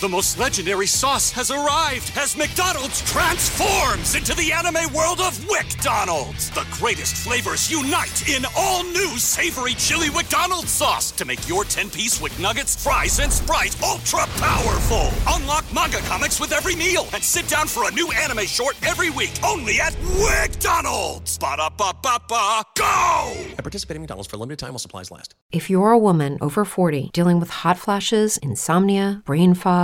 The most legendary sauce has arrived as McDonald's transforms into the anime world of WickDonald's. The greatest flavors unite in all new savory chili McDonald's sauce to make your 10-piece Wick Nuggets, fries, and Sprite ultra powerful. Unlock manga comics with every meal and sit down for a new anime short every week only at WickDonald's. Ba-da-ba-ba-ba, go! At participating McDonald's for a limited time while supplies last. If you're a woman over 40 dealing with hot flashes, insomnia, brain fog,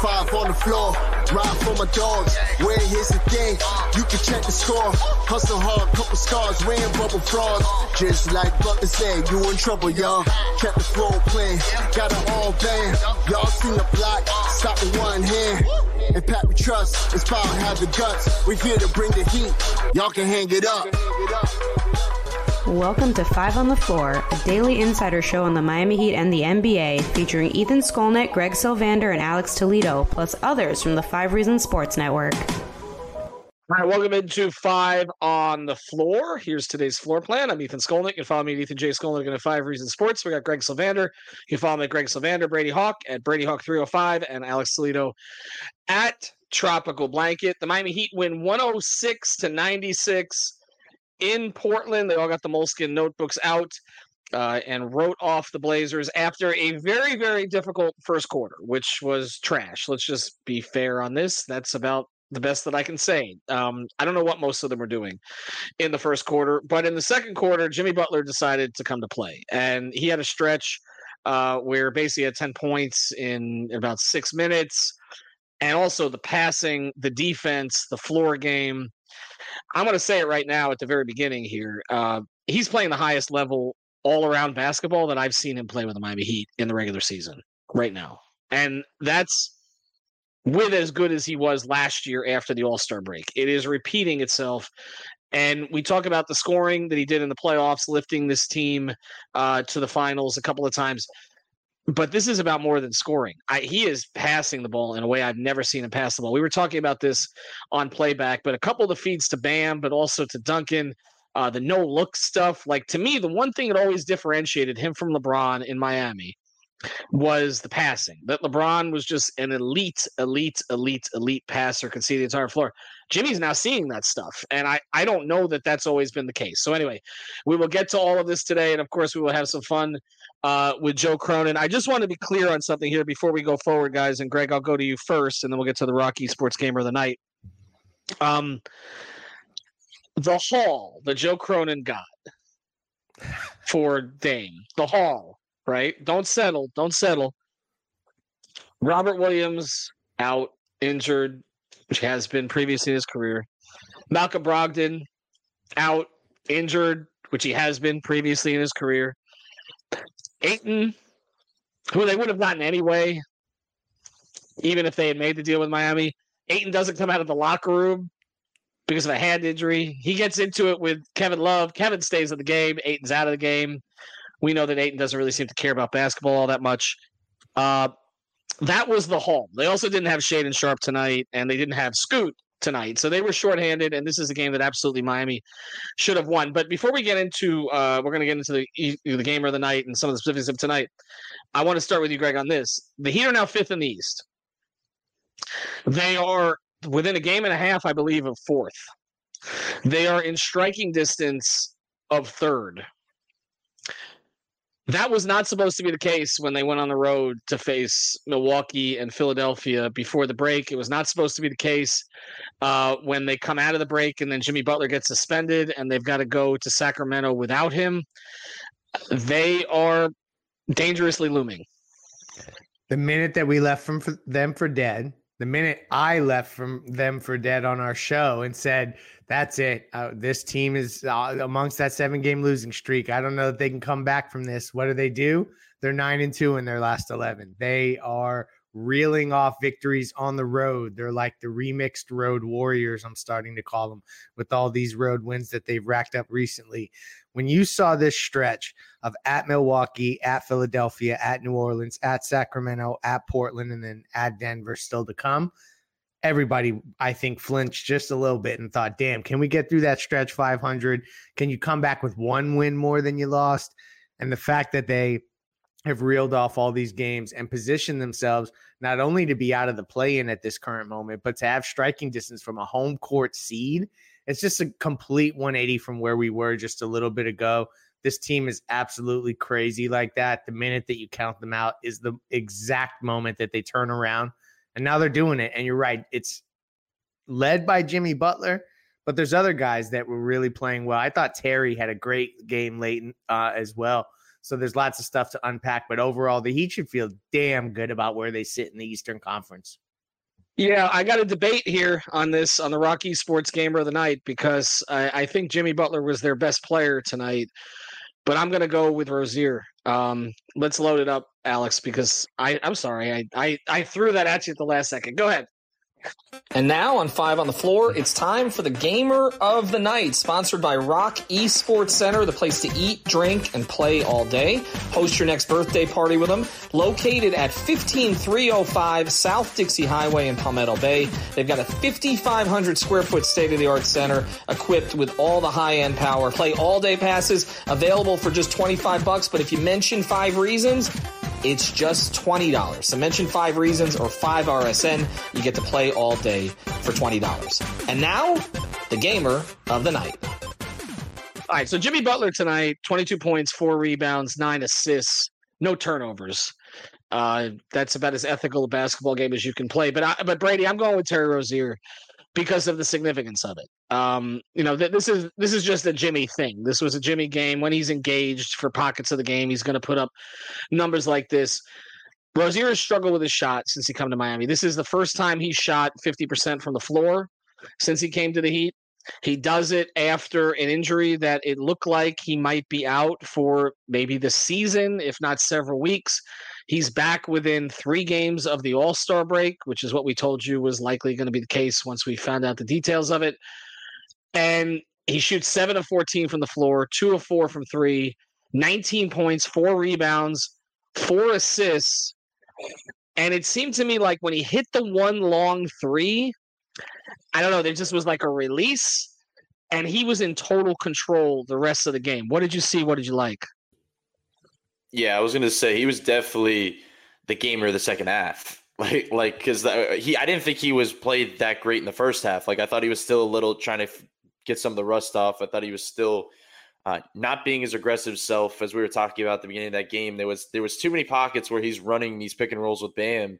five on the floor. Ride for my dogs. Where here's the thing. You can check the score. Hustle hard, couple scars, wearing bubble frogs. Just like Butler said, you in trouble, y'all. Kept the flow playing. Got it all band. Y'all seen the block. Stop with one hand. And Pat we trust. It's power have the guts. We're here to bring the heat. Y'all can hang it up. Welcome to Five on the Floor, a daily insider show on the Miami Heat and the NBA, featuring Ethan Skolnick, Greg Sylvander, and Alex Toledo, plus others from the Five Reasons Sports Network. All right, welcome into Five on the Floor. Here's today's floor plan. I'm Ethan Skolnick. You can follow me at Ethan J. Skolnick at Five Reasons Sports. We got Greg Sylvander. You can follow me at Greg Sylvander, Brady Hawk at Brady Hawk 305, and Alex Toledo at Tropical Blanket. The Miami Heat win 106 to 96 in Portland. They all got the moleskin notebooks out uh, and wrote off the Blazers after a very, very difficult first quarter, which was trash. Let's just be fair on this. That's about the best that I can say. Um, I don't know what most of them were doing in the first quarter, but in the second quarter, Jimmy Butler decided to come to play, and he had a stretch uh, where basically had 10 points in about six minutes. And also the passing, the defense, the floor game. I'm going to say it right now at the very beginning here. Uh, he's playing the highest level all around basketball that I've seen him play with the Miami Heat in the regular season right now. And that's with as good as he was last year after the All Star break. It is repeating itself. And we talk about the scoring that he did in the playoffs, lifting this team uh, to the finals a couple of times. But this is about more than scoring. I, he is passing the ball in a way I've never seen him pass the ball. We were talking about this on playback, but a couple of the feeds to Bam, but also to Duncan, uh, the no look stuff. Like to me, the one thing that always differentiated him from LeBron in Miami was the passing. That LeBron was just an elite, elite, elite, elite passer, could see the entire floor. Jimmy's now seeing that stuff, and I I don't know that that's always been the case. So anyway, we will get to all of this today, and of course we will have some fun uh, with Joe Cronin. I just want to be clear on something here before we go forward, guys. And Greg, I'll go to you first, and then we'll get to the ROK Esports Gamer of the Night. Um, the haul that Joe Cronin got for Dame, the haul, right? Don't settle, don't settle. Robert Williams out, injured, which has been previously in his career. Malcolm Brogdon out, injured, which he has been previously in his career. Ayton, who they would have gotten anyway, even if they had made the deal with Miami. Ayton doesn't come out of the locker room because of a hand injury. He gets into it with Kevin Love. Kevin stays in the game. Ayton's out of the game. We know that Ayton doesn't really seem to care about basketball all that much. Uh, that was the haul. They also didn't have Shaedon Sharpe tonight, and they didn't have Scoot tonight. So they were shorthanded, and this is a game that absolutely Miami should have won. But before we get into, uh, we're going to get into the the gamer of the night and some of the specifics of tonight. I want to start with you, Greg, on this. The Heat are now fifth in the East. They are within a game and a half, I believe, of fourth. They are in striking distance of third. That was not supposed to be the case when they went on the road to face Milwaukee and Philadelphia before the break. It was not supposed to be the case uh, when they come out of the break and then Jimmy Butler gets suspended and they've got to go to Sacramento without him. They are dangerously looming. The minute that we left from for them for dead, the minute I left from them for dead on our show and said, "That's it. Uh, this team is uh, amongst that seven-game losing streak. I don't know that they can come back from this." What do they do? They're nine and two in their last eleven. They are reeling off victories on the road. They're like the remixed road warriors, I'm starting to call them, with all these road wins that they've racked up recently. When you saw this stretch of at Milwaukee, at Philadelphia, at New Orleans, at Sacramento, at Portland, and then at Denver still to come, everybody, I think, flinched just a little bit and thought, damn, can we get through that stretch 500? Can you come back with one win more than you lost? And the fact that they have reeled off all these games and positioned themselves not only to be out of the play in at this current moment, but to have striking distance from a home court seed. It's just a complete 180 from where we were just a little bit ago. This team is absolutely crazy like that. The minute that you count them out is the exact moment that they turn around. And now they're doing it. And you're right. It's led by Jimmy Butler, but there's other guys that were really playing well. I thought Terry had a great game late uh, as well. So there's lots of stuff to unpack. But overall, the Heat should feel damn good about where they sit in the Eastern Conference. Yeah, I got a debate here on this on the ROK Esports Gamer of the Night because I, I think Jimmy Butler was their best player tonight, but I'm going to go with Rozier. Um, let's load it up, Alex, because I I'm sorry I, I I threw that at you at the last second. Go ahead. And now on Five on the Floor, it's time for the Gamer of the Night, sponsored by ROK Esports Center, the place to eat, drink, and play all day. Host your next birthday party with them. Located at 15305 South Dixie Highway in Palmetto Bay. They've got a 5,500 square foot state of the art center equipped with all the high end power. Play all day passes available for just 25 bucks. But if you mention five reasons, it's just $20. So mention five reasons or five RSN. You get to play all day for $20. And now, the gamer of the night. All right, so Jimmy Butler tonight, 22 points, four rebounds, nine assists, no turnovers. Uh, that's about as ethical a basketball game as you can play. But I, but Brady, I'm going with Terry Rozier because of the significance of it. Um, you know, th- this is this is just a Jimmy thing. This was a Jimmy game. When he's engaged for pockets of the game, he's going to put up numbers like this. Rozier has struggled with his shot since he come to Miami. This is the first time he shot 50% from the floor since he came to the Heat. He does it after an injury that it looked like he might be out for maybe the season, if not several weeks. He's back within three games of the All Star break, which is what we told you was likely going to be the case once we found out the details of it. And he shoots seven of 14 from the floor, two of four from three, 19 points, four rebounds, four assists. And it seemed to me like when he hit the one long three, I don't know, there just was like a release and he was in total control the rest of the game. What did you see? What did you like? Yeah, I was to say he was definitely the gamer of the second half. Like, like because he, I didn't think he was played that great in the first half. Like, I thought he was still a little trying to f- get some of the rust off. I thought he was still uh, not being his aggressive self as we were talking about at the beginning of that game. There was there was too many pockets where he's running these pick and rolls with Bam,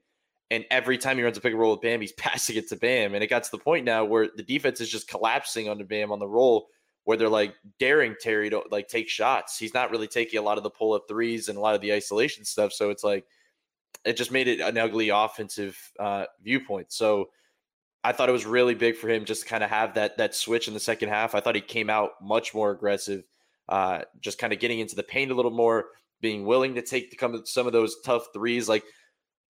and every time he runs a pick and roll with Bam, he's passing it to Bam, and it got to the point now where the defense is just collapsing under Bam on the roll, where they're like daring Terry to like take shots. He's not really taking a lot of the pull up threes and a lot of the isolation stuff, so it's like it just made it an ugly offensive uh, viewpoint. So I thought it was really big for him just to kind of have that that switch in the second half. I thought he came out much more aggressive, uh, just kind of getting into the paint a little more, being willing to take some of those tough threes. Like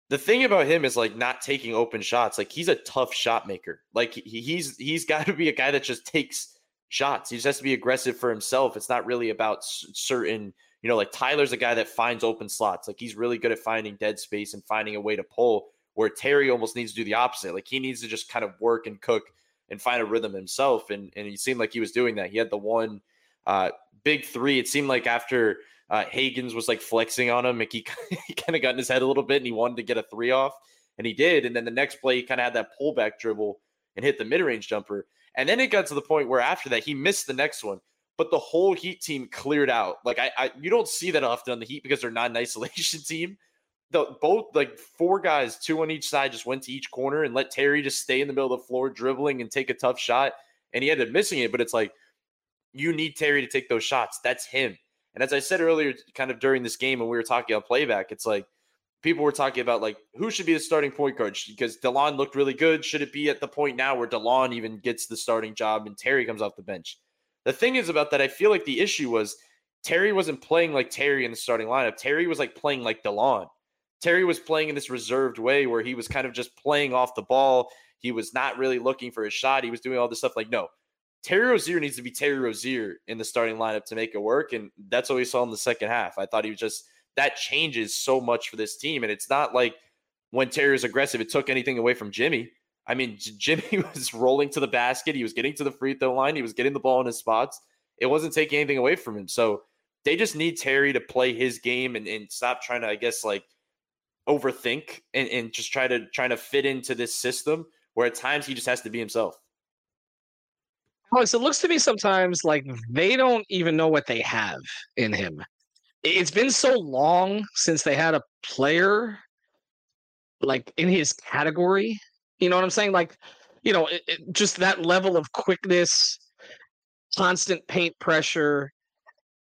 the thing about him is like not taking open shots. Like he's a tough shot maker. Like he, he's he's got to be a guy that just takes shots. He just has to be aggressive for himself. It's not really about certain you know, like Tyler's a guy that finds open slots. Like he's really good at finding dead space and finding a way to pull. Where Terry almost needs to do the opposite. Like he needs to just kind of work and cook and find a rhythm himself. And and he seemed like he was doing that. He had the one uh, big three. It seemed like after uh, Hagans was like flexing on him, he, he kind of got in his head a little bit and he wanted to get a three off, and he did. And then the next play, he kind of had that pullback dribble and hit the mid range jumper. And then it got to the point where after that, he missed the next one but the whole Heat team cleared out. Like I, I you don't see that often on the Heat because they're not an isolation team. The both like four guys, two on each side, just went to each corner and let Terry just stay in the middle of the floor dribbling and take a tough shot. And he ended up missing it, but it's like you need Terry to take those shots. That's him. And as I said earlier, kind of during this game when we were talking on playback, it's like people were talking about like who should be the starting point guard because Delon looked really good. Should it be at the point now where Delon even gets the starting job and Terry comes off the bench? The thing is about that, I feel like the issue was Terry wasn't playing like Terry in the starting lineup. Terry was like playing like Delon. Terry was playing in this reserved way where he was kind of just playing off the ball. He was not really looking for a shot. He was doing all this stuff. Like, no, Terry Rozier needs to be Terry Rozier in the starting lineup to make it work. And that's what we saw in the second half. I thought he was just that changes so much for this team. And it's not like when Terry was aggressive, it took anything away from Jimmy. I mean, Jimmy was rolling to the basket. He was getting to the free throw line. He was getting the ball in his spots. It wasn't taking anything away from him. So they just need Terry to play his game and, and stop trying to, I guess, like overthink and, and just try to trying to fit into this system where at times he just has to be himself. Alex, it looks to me sometimes like they don't even know what they have in him it's been so long since they had a player like in his category. You know what I'm saying? Like, you know, it, it, just that level of quickness, constant paint pressure.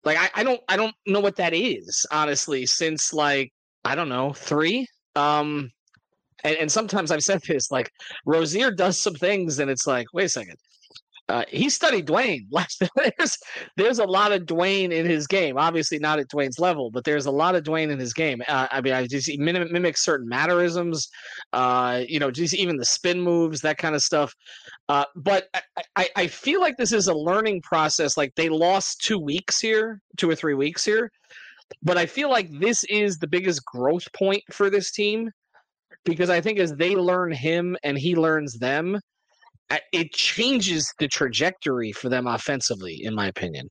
Like, I, I don't, I don't know what that is honestly. Since like, I don't know, three. Um, and, and sometimes I've said this, like Rozier does some things, and it's like, wait a second, uh, he studied Dwyane. there's there's a lot of Dwyane in his game. Obviously not at Dwyane's level, but there's a lot of Dwyane in his game. Uh, I mean, I just he mimic, mimics certain mannerisms. Uh, you know, just even the spin moves, that kind of stuff. Uh, but I, I, I feel like this is a learning process. Like they lost two weeks here, two or three weeks here, but I feel like this is the biggest growth point for this team because I think as they learn him and he learns them it changes the trajectory for them offensively, in my opinion.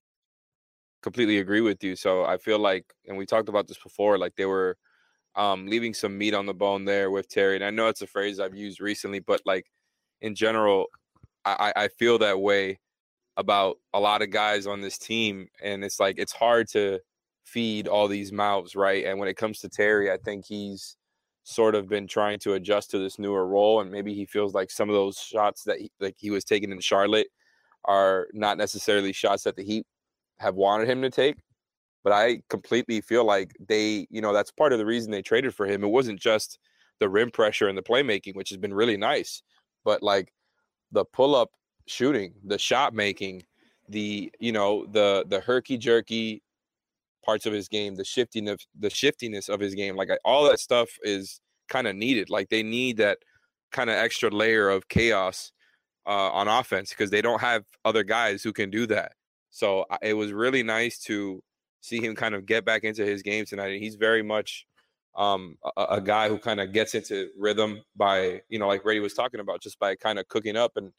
Completely agree with you. So I feel like, and we talked about this before, like they were um, leaving some meat on the bone there with Terry. And I know it's a phrase I've used recently, but like in general, I, I feel that way about a lot of guys on this team. And it's like it's hard to feed all these mouths, right? And when it comes to Terry, I think he's sort of been trying to adjust to this newer role, and maybe he feels like some of those shots that he, like he was taking in Charlotte are not necessarily shots that the Heat have wanted him to take. But I completely feel like they, you know, that's part of the reason they traded for him. It wasn't just the rim pressure and the playmaking, which has been really nice, but like the pull up shooting, the shot making, the you know the the herky jerky parts of his game, the shiftiness, the shiftiness of his game, like all that stuff is kind of needed. Like they need that kind of extra layer of chaos uh, on offense because they don't have other guys who can do that. So it was really nice to see him kind of get back into his game tonight. And he's very much um, a, a guy who kind of gets into rhythm by, you know, like Brady was talking about, just by kind of cooking up and,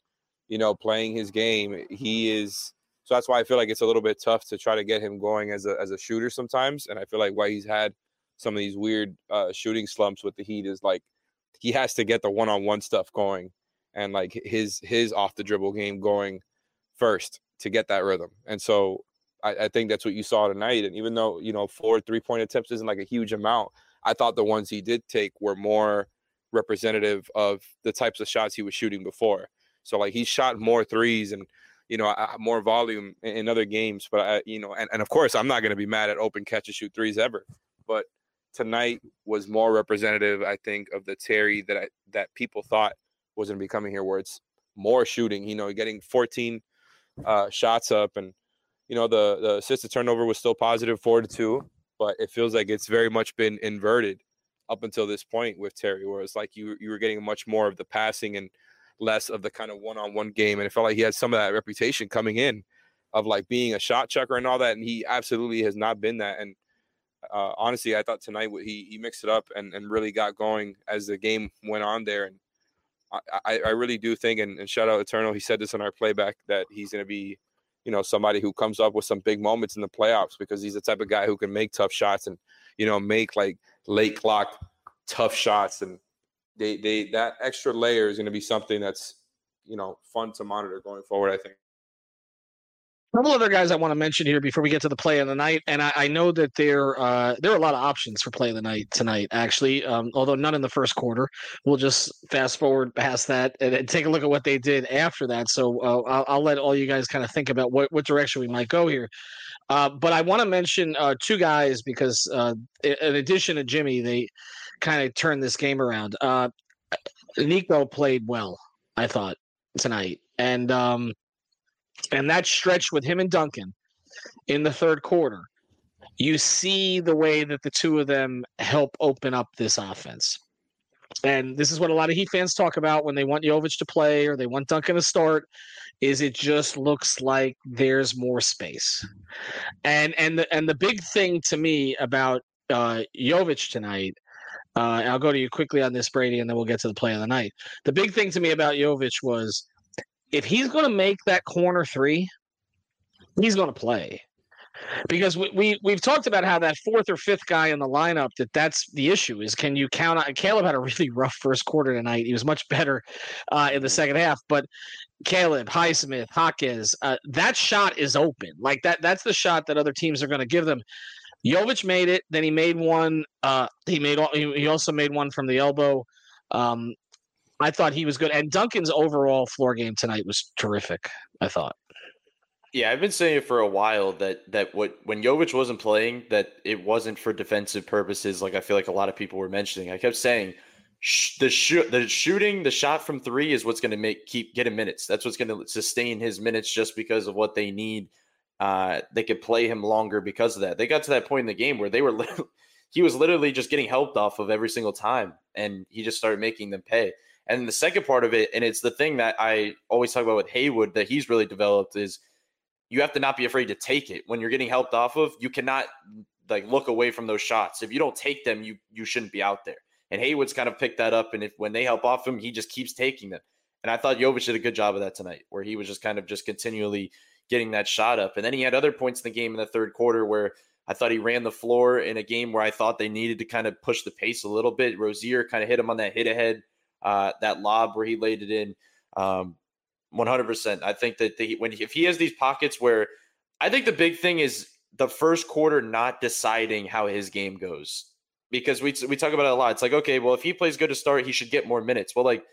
you know, playing his game. He is so that's why I feel like it's a little bit tough to try to get him going as a as a shooter sometimes. And I feel like why he's had some of these weird uh, shooting slumps with the Heat is like he has to get the one on one stuff going and like his his off the dribble game going first to get that rhythm. And so I, I think that's what you saw tonight. And even though you know four three point attempts isn't like a huge amount, I thought the ones he did take were more representative of the types of shots he was shooting before. So like he shot more threes and you know, more volume in other games. But I, you know, and, and of course, I'm not going to be mad at open catch and shoot threes ever. But tonight was more representative, I think, of the Terry that I, that people thought was going to be coming here, where it's more shooting. You know, getting 14 uh, shots up, and you know, the the assist to turnover was still positive, four to two. But it feels like it's very much been inverted up until this point with Terry, where it's like you you were getting much more of the passing and less of the kind of one-on-one game and it felt like he had some of that reputation coming in of like being a shot chucker and all that and he absolutely has not been that and uh, honestly i thought tonight he, he mixed it up and, and really got going as the game went on there and i, I really do think and, and shout out eternal he said this in our playback that he's going to be you know somebody who comes up with some big moments in the playoffs because he's the type of guy who can make tough shots and you know make like late clock tough shots and they they that extra layer is going to be something that's you know fun to monitor going forward. I think. A couple other guys I want to mention here before we get to the play of the night, and I, I know that there uh, there are a lot of options for play of the night tonight. Actually, um, although none in the first quarter, we'll just fast forward past that and, and take a look at what they did after that. So uh, I'll, I'll, let all you guys kind of think about what what direction we might go here. Uh, but I want to mention uh, two guys because, uh, in addition to Jimmy, they kind of turned this game around. Uh, Nico played well, I thought tonight, and um, and that stretch with him and Duncan in the third quarter, you see the way that the two of them help open up this offense. And this is what a lot of Heat fans talk about when they want Jovic to play or they want Duncan to start. Is it just looks like there's more space, and and the and the big thing to me about uh, Jovic tonight uh, I'll go to you quickly on this, Brady, and then we'll get to the play of the night. The big thing to me about Jovic was if he's going to make that corner three, he's going to play. Because we, we we've talked about how that fourth or fifth guy in the lineup that that's the issue is can you count on Caleb had a really rough first quarter tonight. He was much better uh, in the second half, but Caleb, Highsmith, Hawkins, uh, that shot is open. Like that that's the shot that other teams are going to give them. Jovic made it. Then he made one. Uh, he made. He also made one from the elbow. Um, I thought he was good, and Duncan's overall floor game tonight was terrific. I thought. Yeah, I've been saying it for a while that that what when Jovic wasn't playing, that it wasn't for defensive purposes. Like I feel like a lot of people were mentioning. I kept saying the shoot, the shooting, the shot from three is what's going to make keep getting minutes. That's what's going to sustain his minutes, just because of what they need uh, they could play him longer because of that. They got to that point in the game where they were he was literally just getting helped off of every single time, and he just started making them pay. And the second part of it, and it's the thing that I always talk about with Haywood that he's really developed is you have to not be afraid to take it when you're getting helped off of. You cannot like look away from those shots. If you don't take them, you you shouldn't be out there. And Haywood's kind of picked that up, and if when they help off him, he just keeps taking them. And I thought Jovic did a good job of that tonight, where he was just kind of just continually getting that shot up. And then he had other points in the game in the third quarter where I thought he ran the floor in a game where I thought they needed to kind of push the pace a little bit. Rozier kind of hit him on that hit ahead, uh, that lob where he laid it in. Um, 100%. I think that when he, if he has these pockets where I think the big thing is the first quarter not deciding how his game goes because we we talk about it a lot. It's like okay, well if he plays good to start, he should get more minutes. Well, like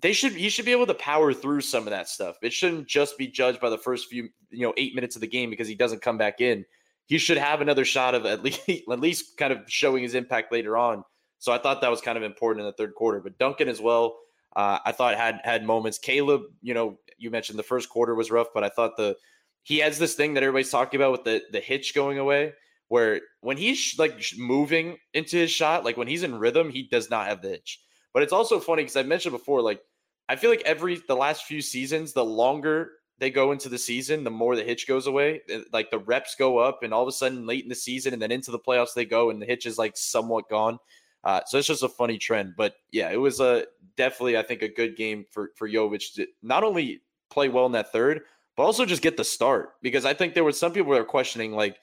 they should he should be able to power through some of that stuff. It shouldn't just be judged by the first few, you know, 8 minutes of the game because he doesn't come back in. He should have another shot of at least at least kind of showing his impact later on. So I thought that was kind of important in the third quarter. But Duncan as well, uh, I thought had had moments. Caleb, you know, you mentioned the first quarter was rough, but I thought the he has this thing that everybody's talking about with the the hitch going away where when he's like moving into his shot, like when he's in rhythm, he does not have the hitch. But it's also funny because I mentioned before, like I feel like every the last few seasons, the longer they go into the season, the more the hitch goes away. Like the reps go up, and all of a sudden, late in the season, and then into the playoffs they go, and the hitch is like somewhat gone. Uh, so it's just a funny trend. But yeah, it was a definitely I think a good game for for Jovic to not only play well in that third, but also just get the start because I think there was some people that were questioning like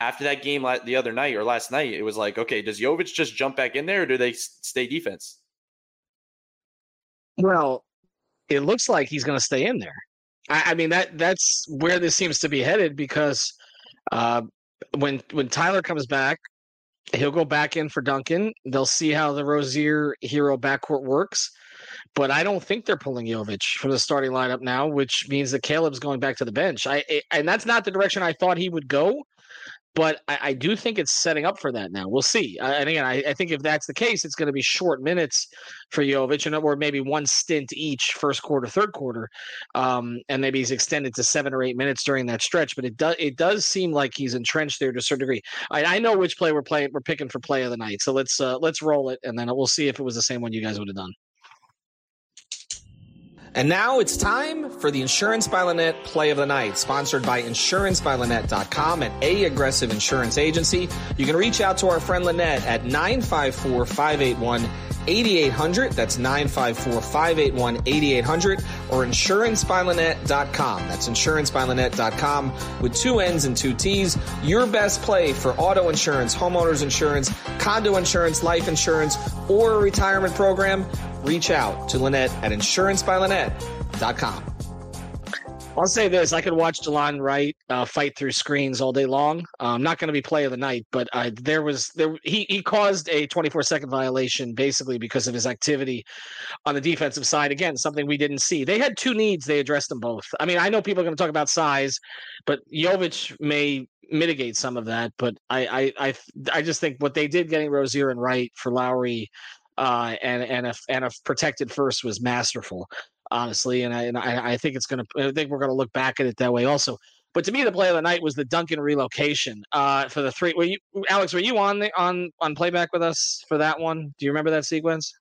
after that game the other night or last night, it was like, okay, does Jovic just jump back in there or do they stay defense? Well, it looks like he's going to stay in there. I, I, mean that that's where this seems to be headed because uh, when when Tyler comes back, he'll go back in for Duncan. They'll see how the Rozier Herro backcourt works. But I don't think they're pulling Jovic from the starting lineup now, which means that Caleb's going back to the bench. I and that's not the direction I thought he would go but I, I, do think it's setting up for that now. We'll see. Uh, and again, I, I, think if that's the case, it's going to be short minutes for Jovic, and or maybe one stint each, first quarter, third quarter, um, and maybe he's extended to seven or eight minutes during that stretch. But it does it does seem like he's entrenched there to a certain degree. I, I know which play we're playing. We're picking for play of the night, so let's uh, let's roll it, and then we'll see if it was the same one you guys would have done. And now it's time for the Insurance by Linnette Play of the Night, sponsored by InsuranceByLinnette.com and A Aggressive Insurance Agency. You can reach out to our friend Linnette at 954 581 8800. That's 954 581 8800 or insurancebylinnette.com. That's insurancebylinnette.com with two N's and two T's. Your best play for auto insurance, homeowners insurance, condo insurance, life insurance, or a retirement program. Reach out to Linnette at insurancebylinnette.com. I'll say this: I could watch Delon Wright uh, fight through screens all day long. Uh, I'm not going to be play of the night, but uh, there was there he he caused a 24 second violation basically because of his activity on the defensive side. Again, something we didn't see. They had two needs. They addressed them both. I mean, I know people are going to talk about size, but Jovic may mitigate some of that. But I, I, I, I just think what they did getting Rozier and Wright for Lowry, uh, and and a and a protected first was masterful, honestly. And I and I, I think it's gonna. I think we're gonna look back at it that way also. But to me, the play of the night was the Duncan relocation uh, for the three. Were you, Alex? Were you on the on on playback with us for that one? Do you remember that sequence?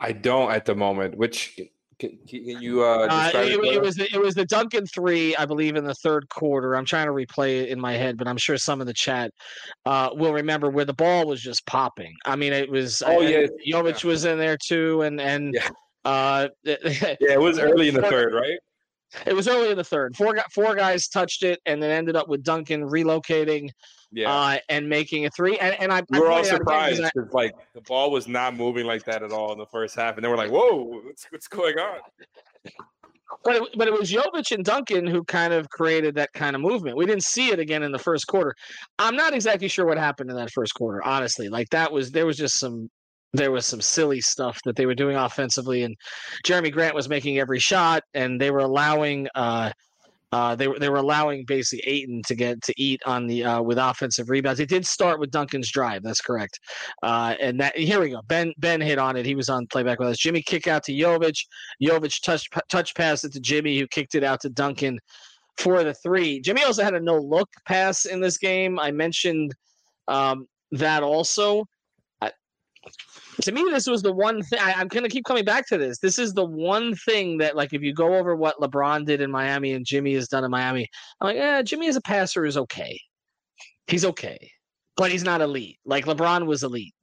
I don't at the moment. Which can, can you uh, Uh, it, it? was the- it was the Duncan three, I believe, in the third quarter. I'm trying to replay it in my head, but I'm sure some of the chat uh, will remember where the ball was just popping. I mean, it was. Oh, and yeah, Jovic was in there too, and and uh, yeah, it was early in the third, right? It was early in the third. Four four guys touched it, and then ended up with Duncan relocating Yeah. uh, and making a three. And and I, we I were all again 'cause surprised because like the ball was not moving like that at all in the first half, and then we're like, "Whoa, what's, what's going on?" But it, but it was Jovic and Duncan who kind of created that kind of movement. We didn't see it again in the first quarter. I'm not exactly sure what happened in that first quarter, honestly. Like that was there was just some there was some silly stuff that they were doing offensively, and Jerami Grant was making every shot, and they were allowing uh, uh, they were they were allowing basically Ayton to get to eat on the uh, with offensive rebounds. It did start with Duncan's drive. That's correct. Uh, and that here we go. Ben Ben hit on it. He was on playback with us. Jimmy kick out to Jovic. Jovic touch touch pass it to Jimmy, who kicked it out to Duncan for the three. Jimmy also had a no look pass in this game. I mentioned um, that also. To me, this was the one thing I, I'm going to keep coming back to this. This is the one thing that, like, if you go over what LeBron did in Miami and Jimmy has done in Miami, I'm like, eh, Jimmy as a passer is okay. He's okay, but he's not elite. Like LeBron was elite.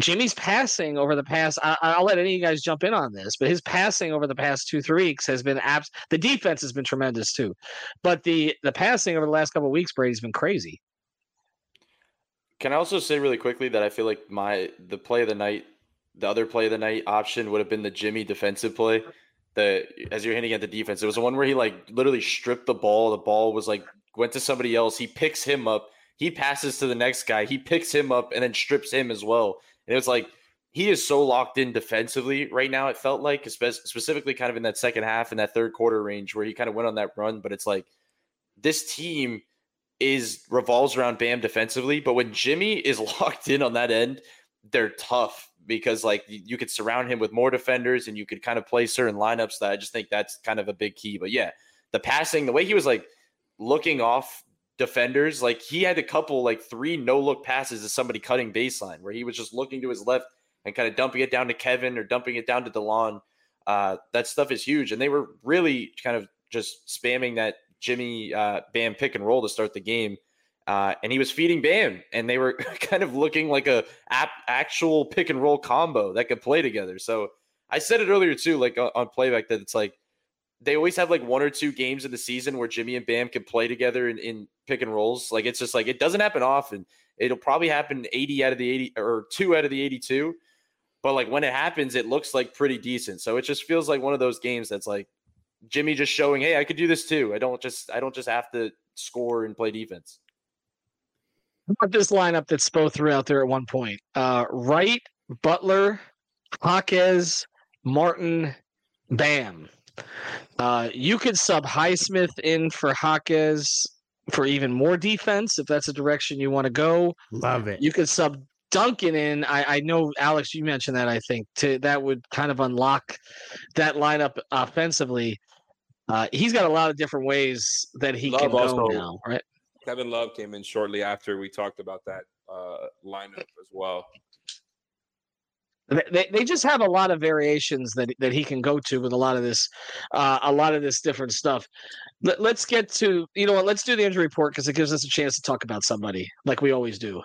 Jimmy's passing over the past. I, I'll let any of you guys jump in on this, but his passing over the past two three weeks has been abs. The defense has been tremendous too, but the the passing over the last couple weeks, Brady's been crazy. Can I also say really quickly that I feel like my the play of the night, the other play of the night option would have been the Jimmy defensive play. The as you're hitting at the defense, it was the one where he like literally stripped the ball. The ball was like went to somebody else. He picks him up. He passes to the next guy. He picks him up and then strips him as well. And it was like he is so locked in defensively right now. It felt like, specifically, kind of in that second half in that third quarter range where he kind of went on that run. But it's like this team is revolves around Bam defensively, but when Jimmy is locked in on that end, they're tough because like you could surround him with more defenders and you could kind of play certain lineups that I just think that's kind of a big key. But yeah, the passing, the way he was like looking off defenders, like he had a couple like three no look passes to somebody cutting baseline where he was just looking to his left and kind of dumping it down to Kevin or dumping it down to Delon. Uh, that stuff is huge, and they were really kind of just spamming that Jimmy uh, Bam pick and roll to start the game. Uh, and he was feeding Bam, and they were kind of looking like a ap- actual pick and roll combo that could play together. So I said it earlier too, like on, on playback, that it's like they always have like one or two games in the season where Jimmy and Bam can play together in, in pick and rolls. Like it's just like it doesn't happen often. It'll probably happen 80 out of the 80 or two out of the 82. But like when it happens, it looks like pretty decent. So it just feels like one of those games that's like Jimmy just showing, hey, I could do this too. I don't just I don't just have to score and play defense. How about this lineup that Spo threw out there at one point? Uh, Wright, Butler, Jaquez, Martin, Bam. Uh, you could sub Highsmith in for Jaquez for even more defense if that's the direction you want to go. Love it. You could sub Duncan in. I, I know Alex, you mentioned that. I think to that would kind of unlock that lineup offensively. Uh, he's got a lot of different ways that he Love can go also- now, right? Kevin Love came in shortly after we talked about that uh, lineup as well. They- They, just have a lot of variations that that he can go to with a lot of this, uh, a lot of this different stuff. Let, let's get to you know what? Let's do the injury report because it gives us a chance to talk about somebody like we always do.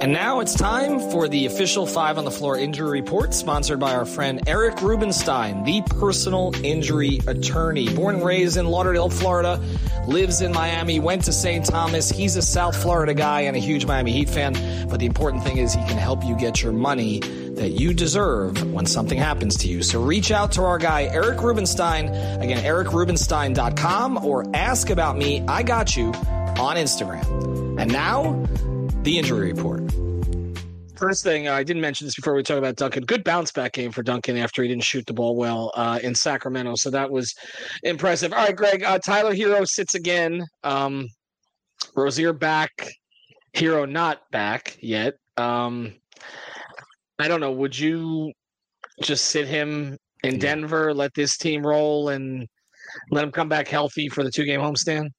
And now it's time for the official Five on the Floor injury report, sponsored by our friend Eric Rubenstein, the personal injury attorney. Born and raised in Lauderdale, Florida, lives in Miami, went to St. Thomas. He's a South Florida guy and a huge Miami Heat fan. But the important thing is he can help you get your money that you deserve when something happens to you. So reach out to our guy, Eric Rubenstein. Again, ericrubenstein.com or ask about me. I got you on Instagram. And now, the injury report. First thing, uh, I didn't mention this before we talk about Duncan. Good bounce back game for Duncan after he didn't shoot the ball well uh, in Sacramento. So that was impressive. All right, Greg. Uh, Tyler Herro sits again. Um, Rozier back. Herro not back yet. Um, I don't know. Would you just sit him in Denver, let this team roll, and let him come back healthy for the two game homestand?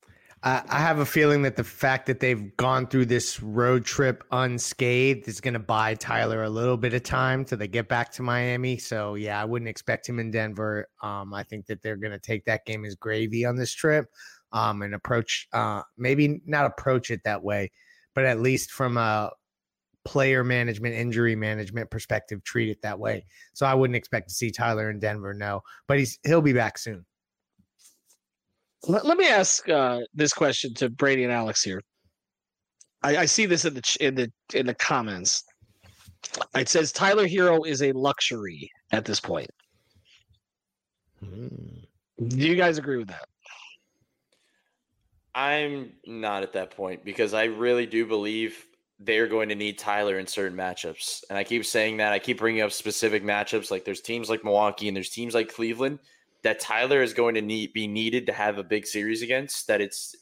I have a feeling that the fact that they've gone through this road trip unscathed is going to buy Tyler a little bit of time till they get back to Miami. So yeah, I wouldn't expect him in Denver. Um, I think that they're going to take that game as gravy on this trip, um, and approach uh, maybe not approach it that way, but at least from a player management, injury management perspective, treat it that way. So I wouldn't expect to see Tyler in Denver. No, but he's he'll be back soon. Let, let me ask uh, this question to Brady and Alex here. I, I see this in the in the in the comments. It says Tyler Herro is a luxury at this point. Do you guys agree with that? I'm not at that point because I really do believe they're going to need Tyler in certain matchups. And I keep saying that. I keep bringing up specific matchups. Like there's teams like Milwaukee and there's teams like Cleveland that Tyler is going to need be needed to have a big series against. That it's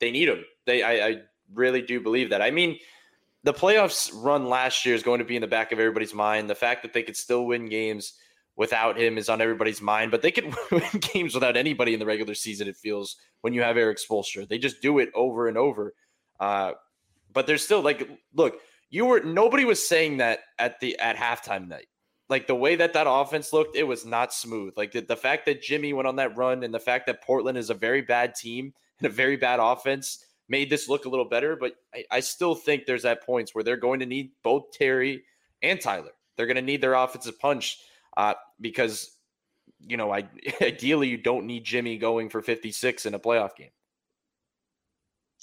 they need him. They I, I really do believe that. I mean, the playoffs run last year is going to be in the back of everybody's mind. The fact that they could still win games without him is on everybody's mind, but they could win games without anybody in the regular season. It feels when you have Erik Spoelstra, they just do it over and over. Uh, but there's still like, look, you were nobody was saying that at the at halftime night. Like the way that that offense looked, it was not smooth. Like the, the fact that Jimmy went on that run and the fact that Portland is a very bad team and a very bad offense made this look a little better. But I, I still think there's at points where they're going to need both Terry and Tyler. They're going to need their offensive punch uh, because you know, I ideally you don't need Jimmy going for 56 in a playoff game.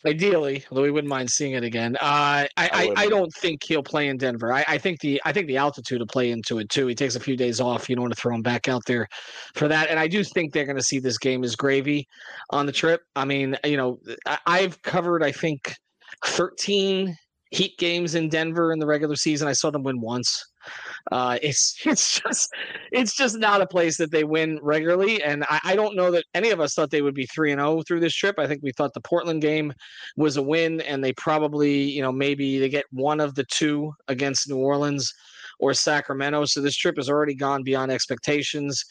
Ideally, although we wouldn't mind seeing it again. Uh, I, I, I, don't think he'll play in Denver. I, I think the I think the altitude will play into it too. He takes a few days off. You don't want to throw him back out there for that. And I do think they're going to see this game as gravy on the trip. I mean, you know, I, I've covered I think 13 Heat games in Denver in the regular season. I saw them win once. Uh, it's it's just it's just not a place that they win regularly, and I, I don't know that any of us thought they would be three and zero through this trip. I think we thought the Portland game was a win, and they probably you know maybe they get one of the two against New Orleans or Sacramento. So this trip has already gone beyond expectations.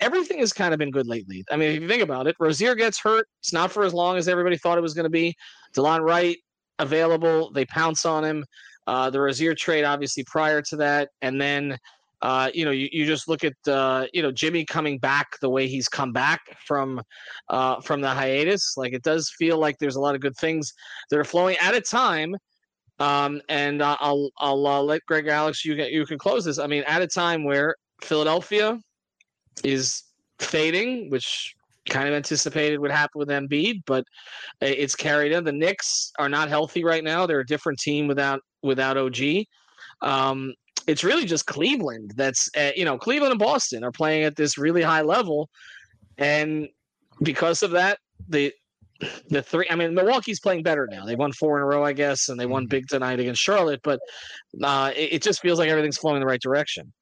Everything has kind of been good lately. I mean, if you think about it, Rozier gets hurt. It's not for as long as everybody thought it was going to be. Delon Wright available. They pounce on him. Uh, the Rozier trade, obviously, prior to that, and then uh, you know you, you just look at uh, you know Jimmy coming back the way he's come back from uh, from the hiatus. Like it does feel like there's a lot of good things that are flowing at a time. Um, and uh, I'll I'll uh, let Greg Alex you you can close this. I mean, at a time where Philadelphia is fading, which kind of anticipated would happen with Embiid, but it's carried in. The Knicks are not healthy right now. They're a different team without without OG. Um, it's really just Cleveland that's uh, you know Cleveland and Boston are playing at this really high level, and because of that, the the three. I mean, Milwaukee's playing better now. They won four in a row, I guess, and they won big tonight against Charlotte. But uh, it, it just feels like everything's flowing in the right direction.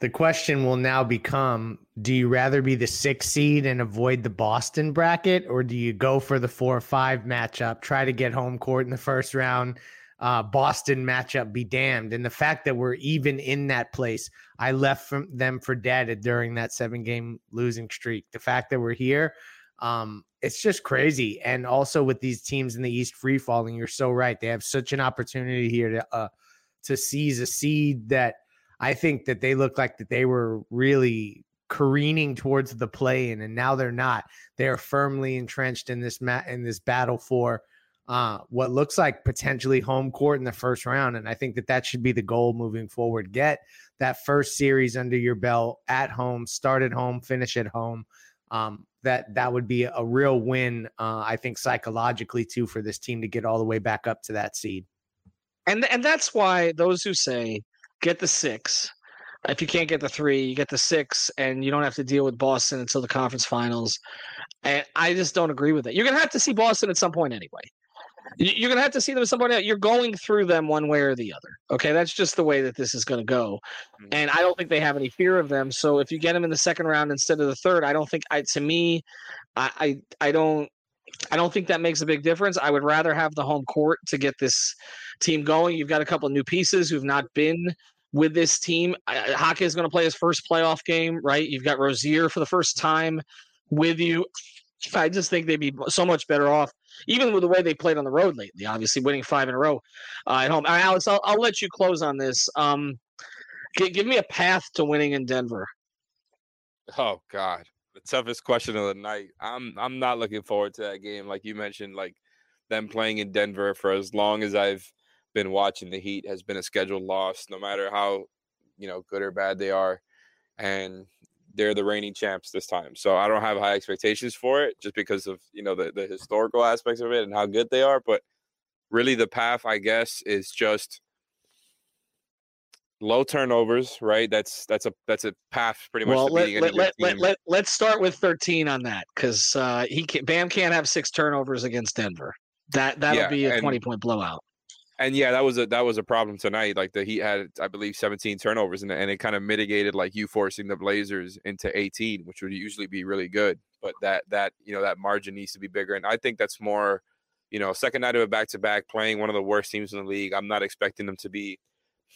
The question will now become do you rather be the six seed and avoid the Boston bracket, or do you go for the four or five matchup, try to get home court in the first round? Uh, Boston matchup be damned. And the fact that we're even in that place, I left them for dead during that seven game losing streak. The fact that we're here, um, it's just crazy. And also with these teams in the East free falling, you're so right. They have such an opportunity here to uh, to seize a seed that I think that they look like that they were really careening towards the play in, and now they're not. They are firmly entrenched in this mat in this battle for uh, what looks like potentially home court in the first round. And I think that that should be the goal moving forward. Get that first series under your belt at home, start at home, finish at home. Um, that that would be a real win, uh, I think, psychologically too, for this team to get all the way back up to that seed. And and that's why those who say get the six. If you can't get the three, you get the six, and you don't have to deal with Boston until the conference finals. And I just don't agree with it. You're gonna have to see Boston at some point anyway. You're gonna have to see them at some point. You're going through them one way or the other. Okay, that's just the way that this is gonna go. Mhm. And I don't think they have any fear of them. So if you get them in the second round instead of the third, I don't think. I to me, I I, I don't. I don't think that makes a big difference. I would rather have the home court to get this team going. You've got a couple of new pieces who've not been with this team. Jaquez is going to play his first playoff game, right? You've got Rozier for the first time with you. I just think they'd be so much better off, even with the way they played on the road lately. Obviously, winning five in a row uh, at home. Uh, Alex, I'll, I'll let you close on this. Um, gi- give me a path to winning in Denver. Oh God, toughest question of the night. I'm I'm not looking forward to that game. Like you mentioned, like them playing in Denver for as long as I've been watching the Heat has been a scheduled loss, no matter how you know good or bad they are, and they're the reigning champs this time. So I don't have high expectations for it, just because of you know the the historical aspects of it and how good they are. But really, the path, I guess, is just low turnovers, right? That's that's a that's a path pretty much Well, to let, let, let, let, let, let, us start with 13 on that because uh, he can, Bam can't have six turnovers against Denver. That that'll Yeah, be a and- 20 point blowout. and yeah, that was a that was a problem tonight. Like the Heat had, I believe, 17 turnovers, and, and it kind of mitigated like you forcing the Blazers into 18, which would usually be really good. But that that you know that margin needs to be bigger, and I think that's more, you know, second night of a back to back, playing one of the worst teams in the league. I'm not expecting them to be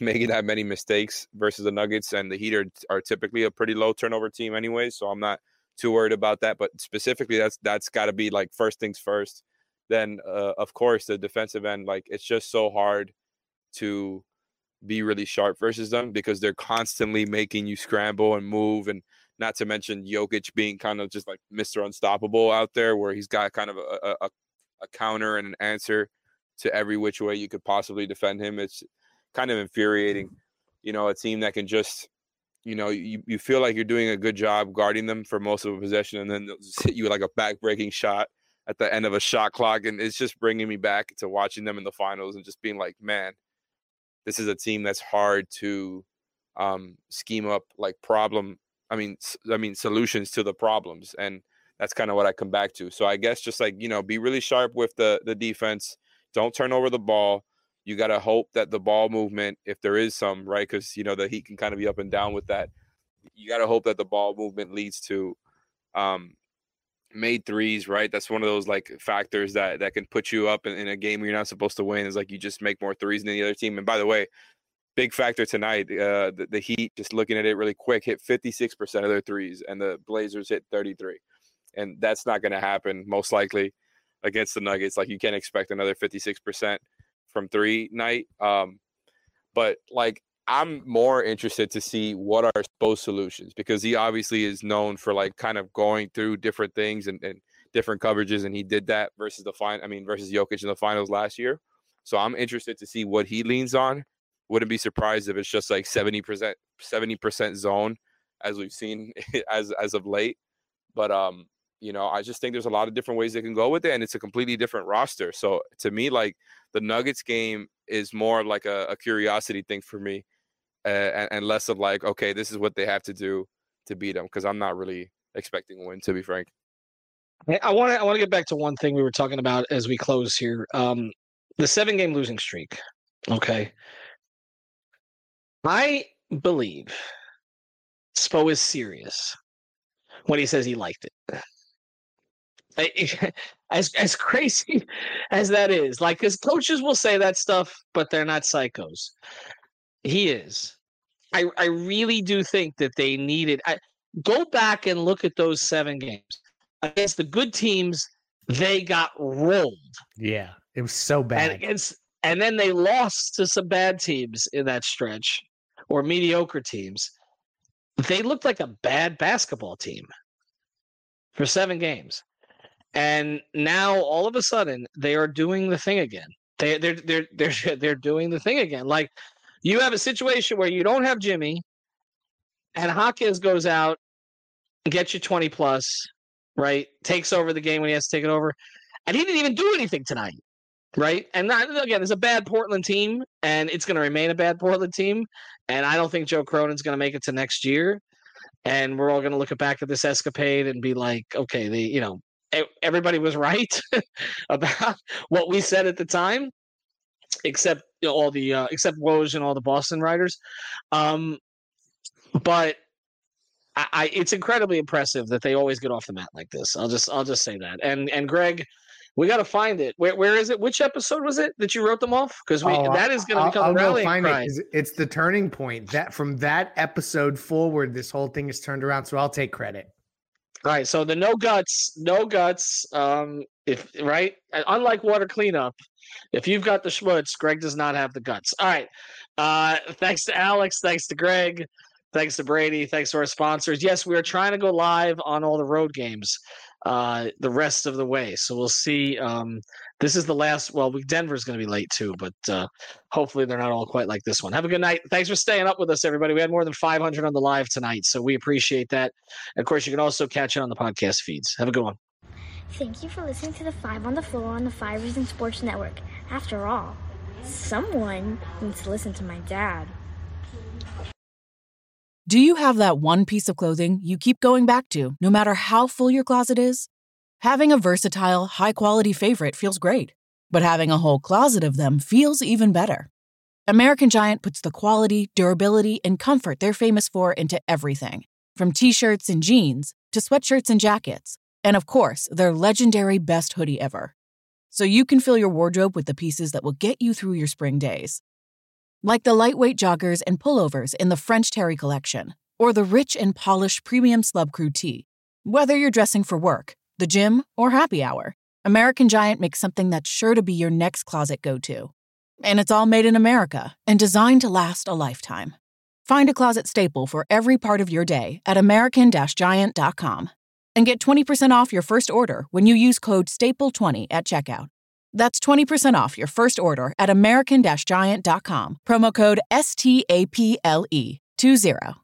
making that many mistakes versus the Nuggets, and the Heat are, are typically a pretty low turnover team anyway. So I'm not too worried about that. But specifically, that's that's got to be like first things first then uh, of course the defensive end like it's just so hard to be really sharp versus them because they're constantly making you scramble and move and not to mention Jokic being kind of just like Mr. Unstoppable out there where he's got kind of a, a, a- a counter and an answer to every which way you could possibly defend him. It's kind of infuriating, you know, a team that can just you know, you, you feel like you're doing a good job guarding them for most of a possession, and then they'll just hit you like a back breaking shot at the end of a shot clock, and it's just bringing me back to watching them in the finals and just being like, man, this is a team that's hard to um, scheme up like problem. I mean, I mean solutions to the problems, and that's kind of what I come back to. So I guess just like you know, be really sharp with the the defense. Don't turn over the ball. You got to hope that the ball movement, if there is some, right? Because you know the Heat can kind of be up and down with that. You got to hope that the ball movement leads to um, made threes, right? That's one of those like factors that that can put you up in, in a game where you're not supposed to win. Is like you just make more threes than the other team. And by the way, big factor tonight, uh, the, the Heat just looking at it really quick hit 56% of their threes, and the Blazers hit 33, and that's not going to happen most likely against the Nuggets. Like you can't expect another 56% from three night. Um, but like I'm more interested to see what are Spo's solutions because he obviously is known for like kind of going through different things and, and different coverages, and he did that versus the fine. I mean, versus Jokic in the finals last year. So I'm interested to see what he leans on. Wouldn't be surprised if it's just like 70%, 70% zone as we've seen as as of late. But um, you know, I just think there's a lot of different ways they can go with it, and it's a completely different roster. So to me, like the Nuggets game is more like a, a curiosity thing for me, uh, and, and less of like, okay, this is what they have to do to beat them, because I'm not really expecting a win, to be frank. I want to I want to get back to one thing we were talking about as we close here. Um, the seven game losing streak. Okay. I believe Spo is serious when he says he liked it. As as crazy as that is, like because coaches will say that stuff, but they're not psychos. He is. I I really do think that they needed. I go back and look at those seven games against the good teams. They got rolled, Yeah, it was so and bad. against and then they lost to some bad teams in that stretch or mediocre teams. They looked like a bad basketball team for seven games. And now all of a sudden they are doing the thing again. They they're they're they're they're doing the thing again. Like you have a situation where you don't have Jimmy and Hawkins goes out gets you 20 plus, right? Takes over the game when he has to take it over. And he didn't even do anything tonight. Right. And again, it's a bad Portland team, and it's going to remain a bad Portland team. And I don't think Joe Cronin's going to make it to next year. And we're all going to look back at this escapade and be like, okay, the, you know, everybody was right about what we said at the time, except you know, all the uh, except Woj and all the Boston writers. Um, but I, I, it's incredibly impressive that they always get off the mat like this. I'll just I'll just say that. And and Greg, we got to find it. Where where is it? Which episode was it that you wrote them off? Because we Oh, that is going to become I'll rallying find cry. It, it's the turning point. That from that episode forward, this whole thing is turned around. So I'll take credit. Right, so the no guts, no guts. Um, if right, unlike water cleanup, if you've got the schmutz, Greg does not have the guts. All right. Uh, thanks to Alex. Thanks to Greg. Thanks to Brady. Thanks to our sponsors. Yes, we are trying to go live on all the road games uh, the rest of the way. So we'll see. Um, this is the last. Well, we, Denver's going to be late too, but uh, hopefully they're not all quite like this one. Have a good night. Thanks for staying up with us, everybody. We had more than 500 on the live tonight, so we appreciate that. Of course, you can also catch it on the podcast feeds. Have a good one. Thank you for listening to the Five on the Floor on the Five Reasons Sports Network. After all, someone needs to listen to my dad. Do you have that one piece of clothing you keep going back to, no matter how full your closet is? Having a versatile, high quality favorite feels great, but having a whole closet of them feels even better. American Giant puts the quality, durability, and comfort they're famous for into everything from t shirts and jeans to sweatshirts and jackets, and of course, their legendary best hoodie ever. So you can fill your wardrobe with the pieces that will get you through your spring days like the lightweight joggers and pullovers in the French Terry collection, or the rich and polished premium Slub Crew tee. Whether you're dressing for work, the gym, or happy hour, American Giant makes something that's sure to be your next closet go to. And it's all made in America and designed to last a lifetime. Find a closet staple for every part of your day at American Giant.com and get 20% off your first order when you use code STAPLE20 at checkout. That's 20% off your first order at American Giant.com. Promo code STAPLE 20.